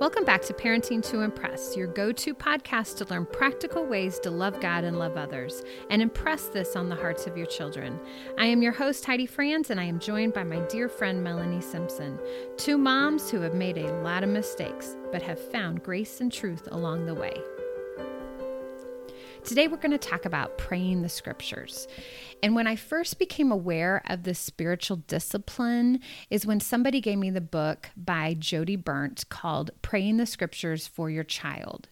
Welcome back to Parenting to Impress, your go to podcast to learn practical ways to love God and love others and impress this on the hearts of your children. I am your host, Heidi Franz, and I am joined by my dear friend, Melanie Simpson. Two moms who have made a lot of mistakes, but have found grace and truth along the way. Today, we're going to talk about praying the scriptures. And when I first became aware of this spiritual discipline, is when somebody gave me the book by Jodie Berndt called Praying the Scriptures for Your Child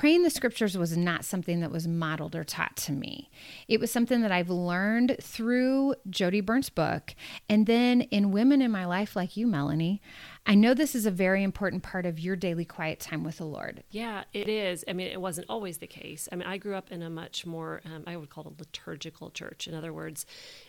praying the scriptures was not something that was modeled or taught to me. It was something that I've learned through Jodie Berndt's book. And then in women in my life, like you, Melanie, I know this is a very important part of your daily quiet time with the Lord. Yeah, it is. I mean, it wasn't always the case. I mean, I grew up in a much more, um, I would call it a liturgical church. In other words,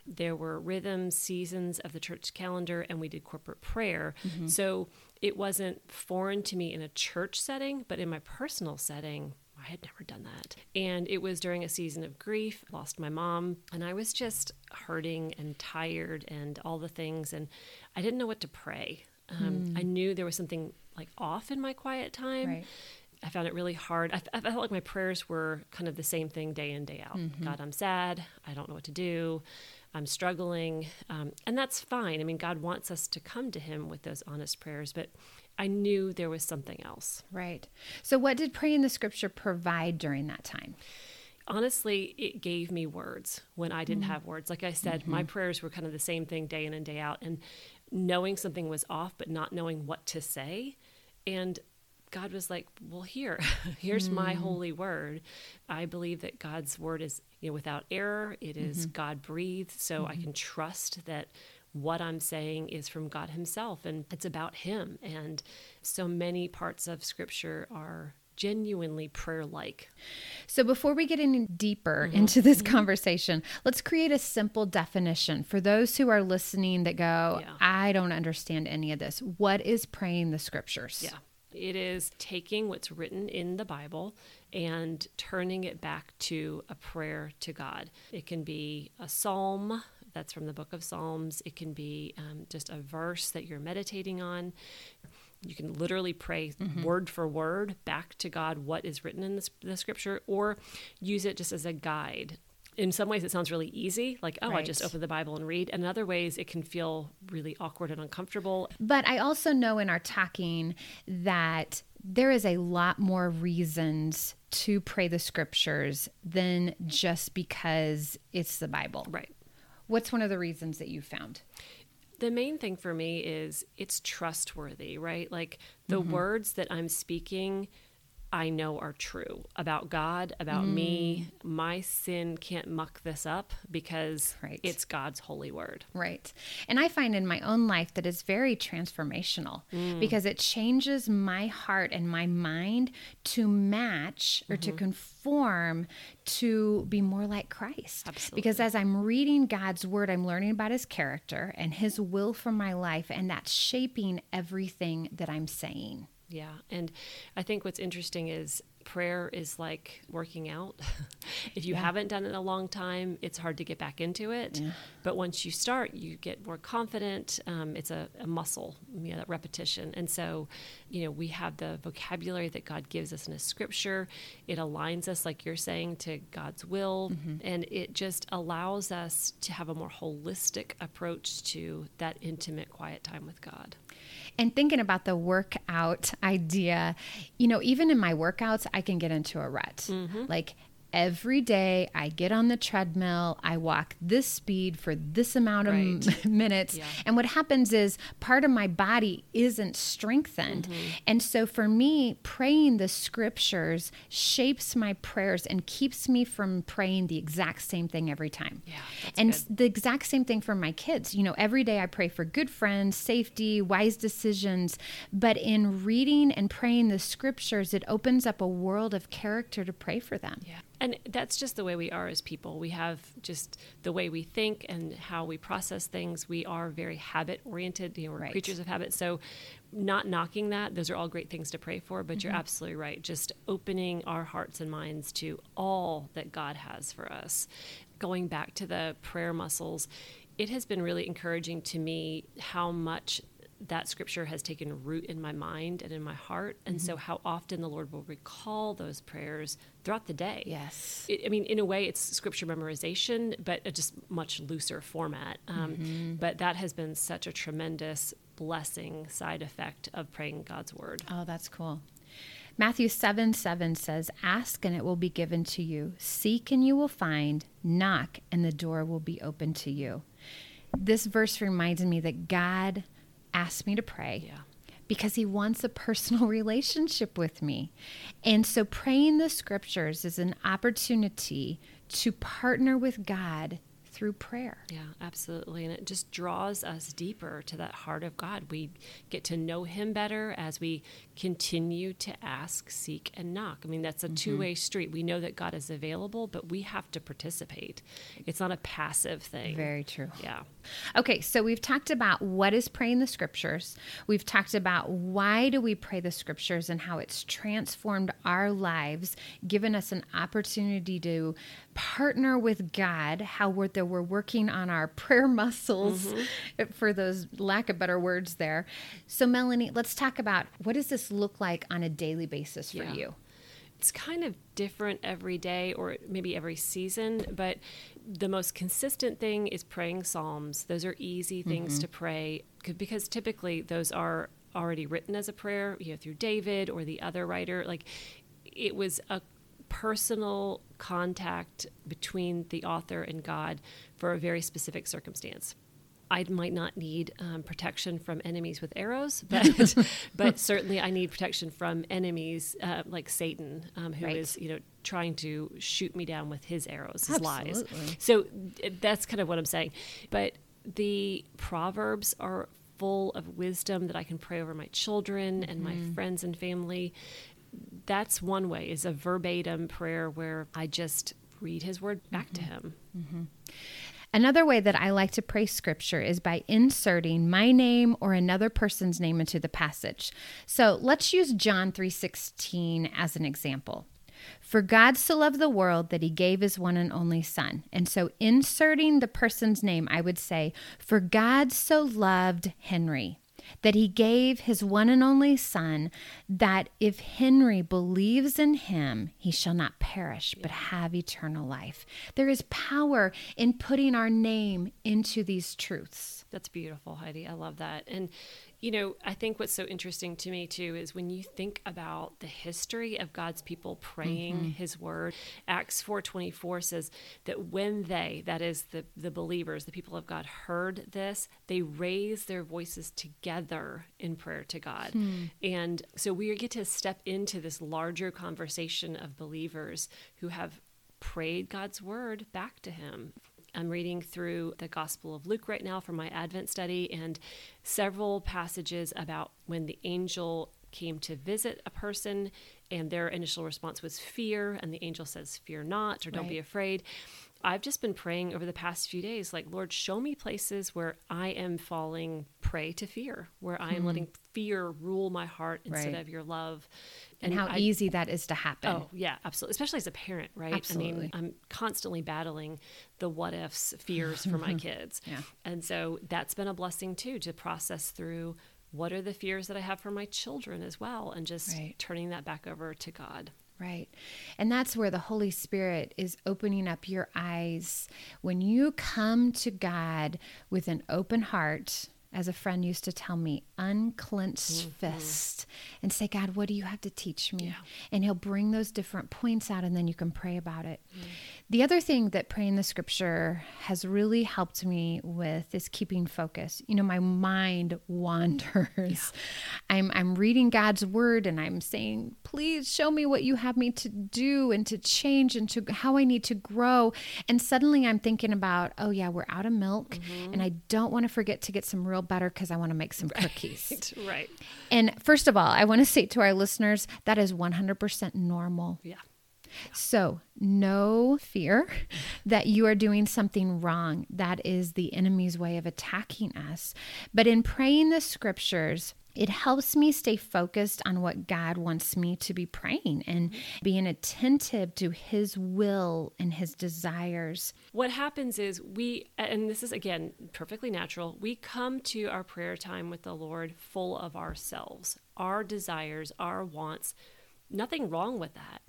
there were rhythms, seasons of the church calendar, and we did corporate prayer. Mm-hmm. So it wasn't foreign to me in a church setting, but in my personal setting, I had never done that. And it was during a season of grief, lost my mom, and I was just hurting and tired and all the things. And I didn't know what to pray. Um, mm. I knew there was something like off in my quiet time. Right. I found it really hard. I, I, felt like my prayers were kind of the same thing day in, day out. Mm-hmm. God, I'm sad. I don't know what to do. I'm struggling. Um, and that's fine. I mean, God wants us to come to Him with those honest prayers, but I knew there was something else. Right. So, what did praying the scripture provide during that time? Honestly, it gave me words when I didn't mm-hmm. have words. Like I said, mm-hmm. my prayers were kind of the same thing day in and day out. And knowing something was off, but not knowing what to say. And God was like, "Well, here, here's mm. my holy word. I believe that God's word is, you know, without error. It is mm-hmm. God breathed, so mm-hmm. I can trust that what I'm saying is from God Himself, and it's about Him. And so many parts of Scripture are genuinely prayer like. So, before we get any deeper mm-hmm. into this mm-hmm. conversation, let's create a simple definition for those who are listening that go, yeah. I don't understand any of this. What is praying the scriptures? Yeah. It is taking what's written in the Bible and turning it back to a prayer to God. It can be a psalm that's from the book of Psalms, it can be um, just a verse that you're meditating on. You can literally pray mm-hmm. word for word back to God what is written in the, the scripture, or use it just as a guide in some ways it sounds really easy like oh right. i just open the bible and read. And in other ways it can feel really awkward and uncomfortable. But i also know in our talking that there is a lot more reasons to pray the scriptures than just because it's the bible. Right. What's one of the reasons that you found? The main thing for me is it's trustworthy right? Like the mm-hmm. words that i'm speaking I know are true about God, about mm. me. My sin can't muck this up because right. it's God's holy word. Right. And I find in my own life that it's very transformational mm. because it changes my heart and my mind to match or mm-hmm. to conform to be more like Christ. Absolutely. Because as I'm reading God's word, I'm learning about his character and his will for my life, and that's shaping everything that I'm saying. Yeah. And I think what's interesting is prayer is like working out. if you yeah. haven't done it in a long time, it's hard to get back into it. Yeah. But once you start, you get more confident. Um, it's a, a, muscle, you know, that repetition. And so, you know, we have the vocabulary that God gives us in His Scripture. It aligns us, like you're saying, to God's will, mm-hmm. and it just allows us to have a more holistic approach to that intimate, quiet time with God. And thinking about the workout idea, you know, even in my workouts, I can get into a rut. Mm-hmm. Like every day I get on the treadmill, I walk this speed for this amount of right. minutes. Yeah. And what happens is part of my body isn't strengthened. Mm-hmm. And so for me, praying the scriptures shapes my prayers and keeps me from praying the exact same thing every time. Yeah, and good. the exact same thing for my kids. You know, every day I pray for good friends, safety, wise decisions. But in reading and praying the scriptures, it opens up a world of character to pray for them. Yeah. And that's just the way we are as people. We have just the way we think and how we process things. We are very habit oriented. You know, we're right. creatures of habit. So, not knocking that, those are all great things to pray for. But mm-hmm. you're absolutely right. Just opening our hearts and minds to all that God has for us. Going back to the prayer muscles, it has been really encouraging to me how much that scripture has taken root in my mind and in my heart. And mm-hmm. so, how often the Lord will recall those prayers throughout the day. Yes. It, I mean, in a way, it's scripture memorization, but a just much looser format. Um, mm-hmm. But that has been such a tremendous blessing side effect of praying God's word. Oh, that's cool. Matthew 7 7 says, Ask and it will be given to you. Seek and you will find. Knock and the door will be open to you. This verse reminds me that God asked me to pray. Yeah because he wants a personal relationship with me. And so praying the scriptures is an opportunity to partner with God through prayer. Yeah, absolutely. And it just draws us deeper to that heart of God. We get to know Him better as we continue to ask, seek, and knock. I mean, that's a mm-hmm. two way street. We know that God is available, but we have to participate. It's not a passive thing. Very true. Yeah. Okay, so we've talked about what is praying the scriptures. We've talked about why do we pray the scriptures and how it's transformed our lives, given us an opportunity to partner with God, how we're, we're working on our prayer muscles, mm-hmm. for those lack of better words there. So, Melanie, let's talk about what does this look like on a daily basis for yeah. you? It's kind of different every day or maybe every season, but the most consistent thing is praying Psalms. Those are easy things mm-hmm. to pray because typically those are already written as a prayer, you know, through David or the other writer. Like it was a personal contact between the author and God for a very specific circumstance. I might not need um, protection from enemies with arrows, but but certainly I need protection from enemies uh, like Satan, um, who right. is you know trying to shoot me down with his arrows, his Absolutely. lies. So that's kind of what I'm saying. But the proverbs are full of wisdom that I can pray over my children and mm-hmm. my friends and family that's one way is a verbatim prayer where I just read his word back mm-hmm. to him. Mm-hmm. Another way that I like to pray scripture is by inserting my name or another person's name into the passage. So let's use John 3:16 as an example. For God so loved the world that he gave his one and only son. And so inserting the person's name, I would say, for God so loved Henry that he gave his one and only Son, that if Henry believes in him, he shall not perish, but have eternal life. There is power in putting our name into these truths. That's beautiful, Heidi. I love that. And you know, I think what's so interesting to me too is when you think about the history of God's people praying mm-hmm. his word, Acts 4:24 says that when they, that is the the believers, the people of God heard this, they raised their voices together in prayer to God. Hmm. And so we get to step into this larger conversation of believers who have prayed God's word back to him. I'm reading through the Gospel of Luke right now for my Advent study, and several passages about when the angel came to visit a person and their initial response was fear, and the angel says, Fear not, or don't right. be afraid. I've just been praying over the past few days, like, Lord, show me places where I am falling prey to fear, where I am hmm. letting fear rule my heart instead right. of your love. And, and how I, easy that is to happen. Oh, yeah, absolutely. Especially as a parent, right? Absolutely. I mean, I'm constantly battling the what ifs fears for my kids. Yeah. And so that's been a blessing too to process through what are the fears that I have for my children as well and just right. turning that back over to God. Right. And that's where the Holy Spirit is opening up your eyes. When you come to God with an open heart, as a friend used to tell me, unclenched mm-hmm. fist and say, God, what do you have to teach me? Yeah. And He'll bring those different points out and then you can pray about it. Mm. The other thing that praying the scripture has really helped me with is keeping focus. You know, my mind wanders. Yeah. I'm I'm reading God's word and I'm saying, "Please show me what you have me to do and to change and to how I need to grow." And suddenly I'm thinking about, "Oh yeah, we're out of milk mm-hmm. and I don't want to forget to get some real butter cuz I want to make some cookies." Right. right. And first of all, I want to say to our listeners, that is 100% normal. Yeah. So, no fear that you are doing something wrong. That is the enemy's way of attacking us. But in praying the scriptures, it helps me stay focused on what God wants me to be praying and being attentive to His will and His desires. What happens is we, and this is again perfectly natural, we come to our prayer time with the Lord full of ourselves, our desires, our wants. Nothing wrong with that.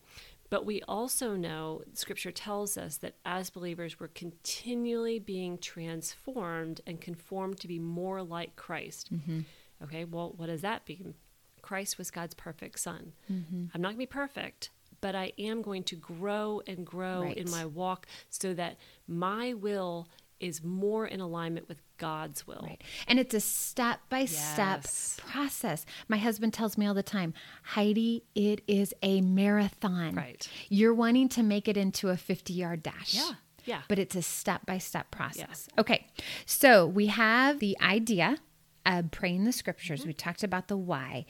But we also know scripture tells us that as believers, we're continually being transformed and conformed to be more like Christ. Mm-hmm. Okay, well, what does that mean? Christ was God's perfect son. Mm-hmm. I'm not going to be perfect, but I am going to grow and grow right. in my walk so that my will is more in alignment with God's will. Right. And it's a step by step process. My husband tells me all the time, Heidi, it is a marathon. Right. You're wanting to make it into a 50 yard dash. Yeah. Yeah. But it's a step by step process. Yeah. Okay. So we have the idea of praying the scriptures. Mm-hmm. We talked about the why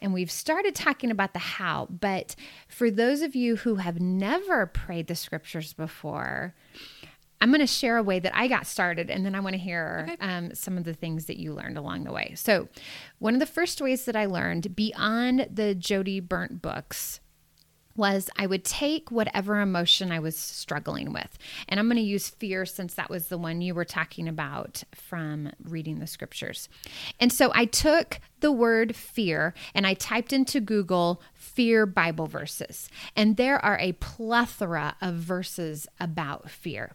and we've started talking about the how. But for those of you who have never prayed the scriptures before, I'm going to share a way that I got started, and then I want to hear okay. um, some of the things that you learned along the way. So, one of the first ways that I learned beyond the Jodie Berndt books was I would take whatever emotion I was struggling with. And I'm going to use fear since that was the one you were talking about from reading the scriptures. And so I took the word fear and I typed into Google fear Bible verses. And there are a plethora of verses about fear.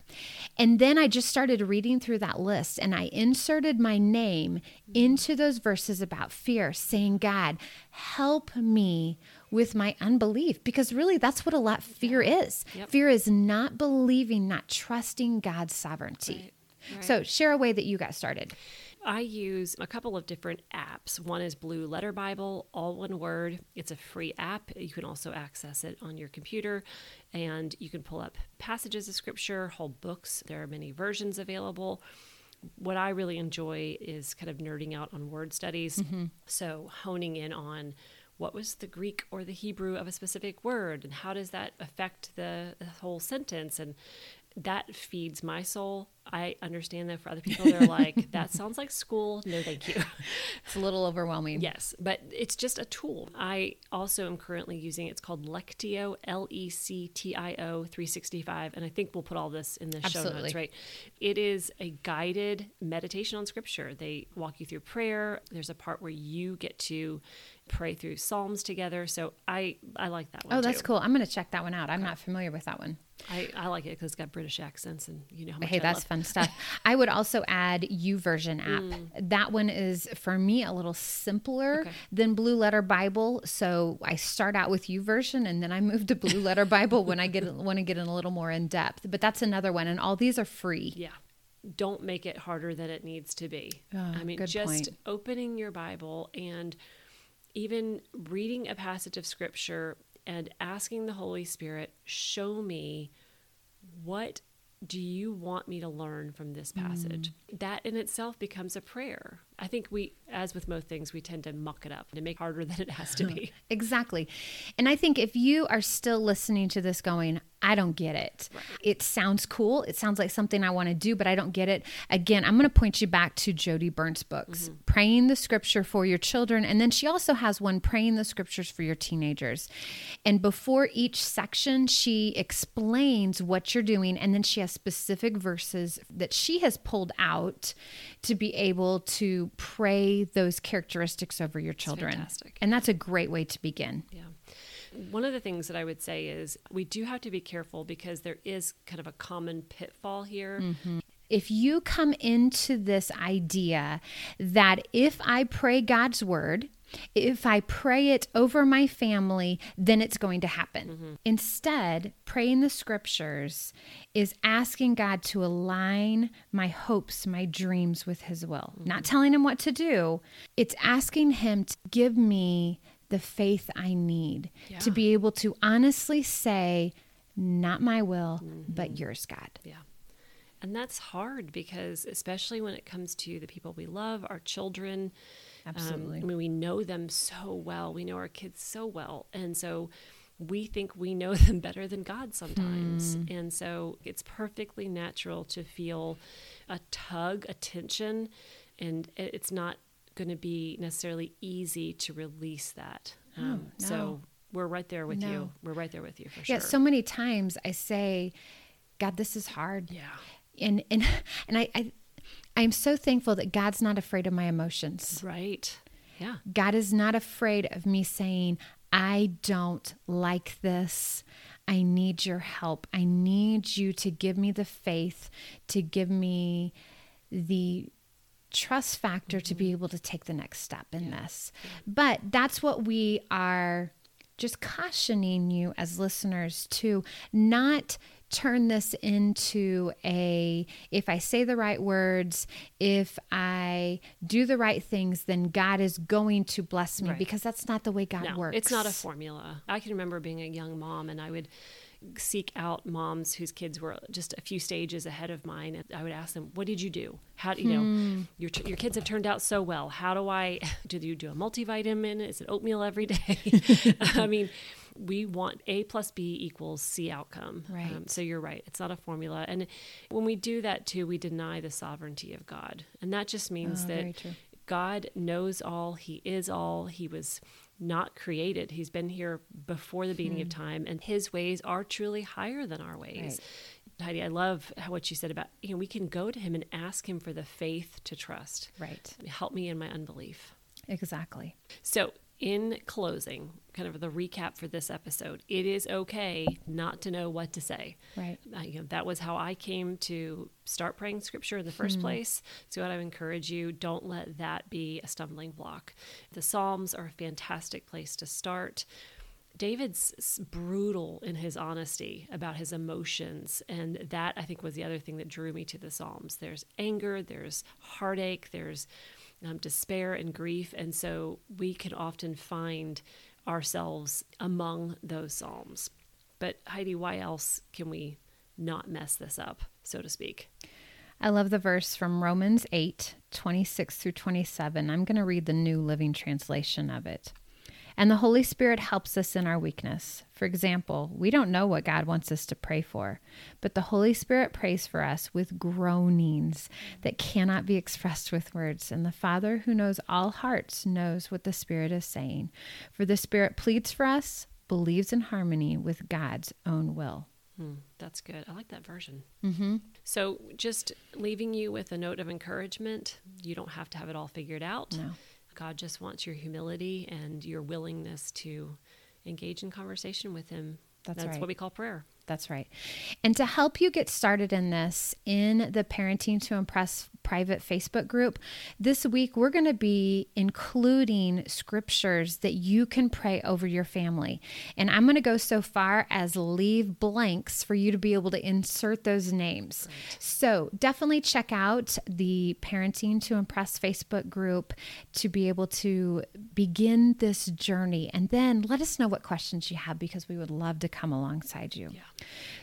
And then I just started reading through that list and I inserted my name into those verses about fear, saying, God, help me with my unbelief because really that's what a lot fear is. Yep. Fear is not believing, not trusting God's sovereignty. Right. Right. So, share a way that you got started. I use a couple of different apps. One is Blue Letter Bible, all one word. It's a free app. You can also access it on your computer and you can pull up passages of scripture, whole books. There are many versions available. What I really enjoy is kind of nerding out on word studies. Mm-hmm. So, honing in on what was the Greek or the Hebrew of a specific word and how does that affect the, the whole sentence and that feeds my soul. I understand that for other people, they're like, that sounds like school. No, thank you. It's a little overwhelming. Yes, but it's just a tool. I also am currently using it's called Lectio, L E C T I O 365. And I think we'll put all this in the Absolutely. show notes, right? It is a guided meditation on scripture. They walk you through prayer. There's a part where you get to pray through Psalms together. So I I like that one. Oh, that's too. cool. I'm going to check that one out. I'm okay. not familiar with that one. I, I like it because it's got British accents and you know. hey, I that's love. Fun stuff. I would also add YouVersion app. Mm. That one is for me a little simpler okay. than Blue Letter Bible. So I start out with YouVersion and then I move to Blue Letter Bible when I get want to get in a little more in depth. But that's another one, and all these are free. Yeah don't make it harder than it needs to be. Oh, I mean, just point. opening your Bible and even reading a passage of scripture and asking the Holy Spirit, show me what do you want me to learn from this passage? Mm. That in itself becomes a prayer. I think we, as with most things, we tend to muck it up to make harder than it has to be. exactly. And I think if you are still listening to this going, I don't get it. Right. It sounds cool. It sounds like something I want to do, but I don't get it. Again, I'm going to point you back to Jodie Berndt's books, mm-hmm. Praying the Scripture for Your Children. And then she also has one, Praying the Scriptures for Your Teenagers. And before each section, she explains what you're doing. And then she has specific verses that she has pulled out to be able to pray those characteristics over your children. And that's a great way to begin. Yeah. One of the things that I would say is we do have to be careful because there is kind of a common pitfall here. Mm-hmm. If you come into this idea that if I pray God's word, if I pray it over my family, then it's going to happen. Mm-hmm. Instead, praying the scriptures is asking God to align my hopes, my dreams with His will. Mm-hmm. Not telling Him what to do, it's asking Him to give me the faith I need yeah. to be able to honestly say, Not my will, mm-hmm. but yours, God. Yeah. And that's hard because, especially when it comes to the people we love, our children, Absolutely. Um, I mean, we know them so well. We know our kids so well. And so we think we know them better than God sometimes. Hmm. And so it's perfectly natural to feel a tug, a tension. And it's not going to be necessarily easy to release that. Oh, Um, no. So we're right there with No. you. We're right there with you for sure. Yeah, so many times I say, God, this is hard. yeah. And and and I, I I'm so thankful that God's not afraid of my emotions. Right. Yeah. God is not afraid of me saying, I don't like this. I need your help. I need you to give me the faith, to give me the trust factor to be mm-hmm. able to take the next step in this. But that's what we are just cautioning you as listeners to not turn this into a if I say the right words, if I do the right things, then God is going to bless me Right. because that's not the way God No, works. it's not a formula. I can remember being a young mom and I would seek out moms whose kids were just a few stages ahead of mine and I would ask them, "What did you do? How do you know your your kids have turned out so well? How do I do you do a multivitamin? Is it oatmeal every day?" I mean, we want A plus B equals C outcome. Um, Right. so you're right. It's not a formula. And when we do that too, we deny the sovereignty of God. And that just means Oh, that very true. God knows all, He is all, He was not created. He's been here before the beginning of hmm. time, and His ways are truly higher than our ways. Heidi, I love how what you said about, you know, we can go to Him and ask Him for the faith to trust. Right. Help me in my unbelief. Exactly. So, in closing, kind of the recap for this episode, it is okay not to know what to say. Right. Uh, you know, that was how I came to start praying scripture in the 1st place. So, what I would encourage you, don't let that be a stumbling block. The Psalms are a fantastic place to start. David's brutal in his honesty about his emotions. And that, I think, was the other thing that drew me to the Psalms. There's anger, there's heartache, there's um, despair and grief. And so we can often find ourselves among those Psalms. But Heidi, why else can we not mess this up, so to speak? I love the verse from Romans 8, 26 through 27. I'm going to read the New Living Translation of it. And the Holy Spirit helps us in our weakness. For example, we don't know what God wants us to pray for, but the Holy Spirit prays for us with groanings that cannot be expressed with words. And the Father who knows all hearts knows what the Spirit is saying. For the Spirit pleads for us, believes in harmony with God's own will. Hmm, that's good. I like that version. Mm-hmm. So, just leaving you with a note of encouragement. You don't have to have it all figured out. No. God just wants your humility and your willingness to engage in conversation with Him. That's right. what we call prayer. That's right. And to help you get started in this in the Parenting to Impress private Facebook group, this week we're going to be including scriptures that you can pray over your family. And I'm going to go so far as leave blanks for you to be able to insert those names. So definitely check out the Parenting to Impress Facebook group to be able to begin this journey. And then let us know what questions you have because we would love to come alongside you. Yeah.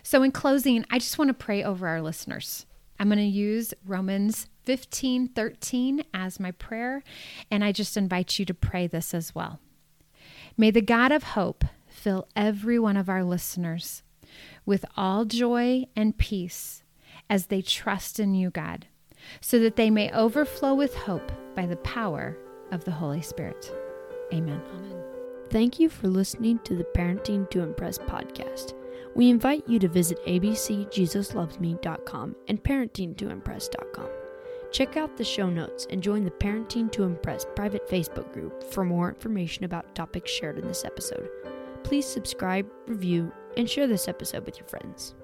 So, in closing, I just want to pray over our listeners. I'm going to use Romans 15 13 as my prayer, and I just invite you to pray this as well. May the God of hope fill every one of our listeners with all joy and peace as they trust in you, God, so that they may overflow with hope by the power of the Holy Spirit. Amen. Amen. Thank you for listening to the Parenting to Impress podcast. We invite you to visit abcjesuslovesme.com and parentingtoimpress.com. Check out the show notes and join the Parenting to Impress private Facebook group for more information about topics shared in this episode. Please subscribe, review, and share this episode with your friends.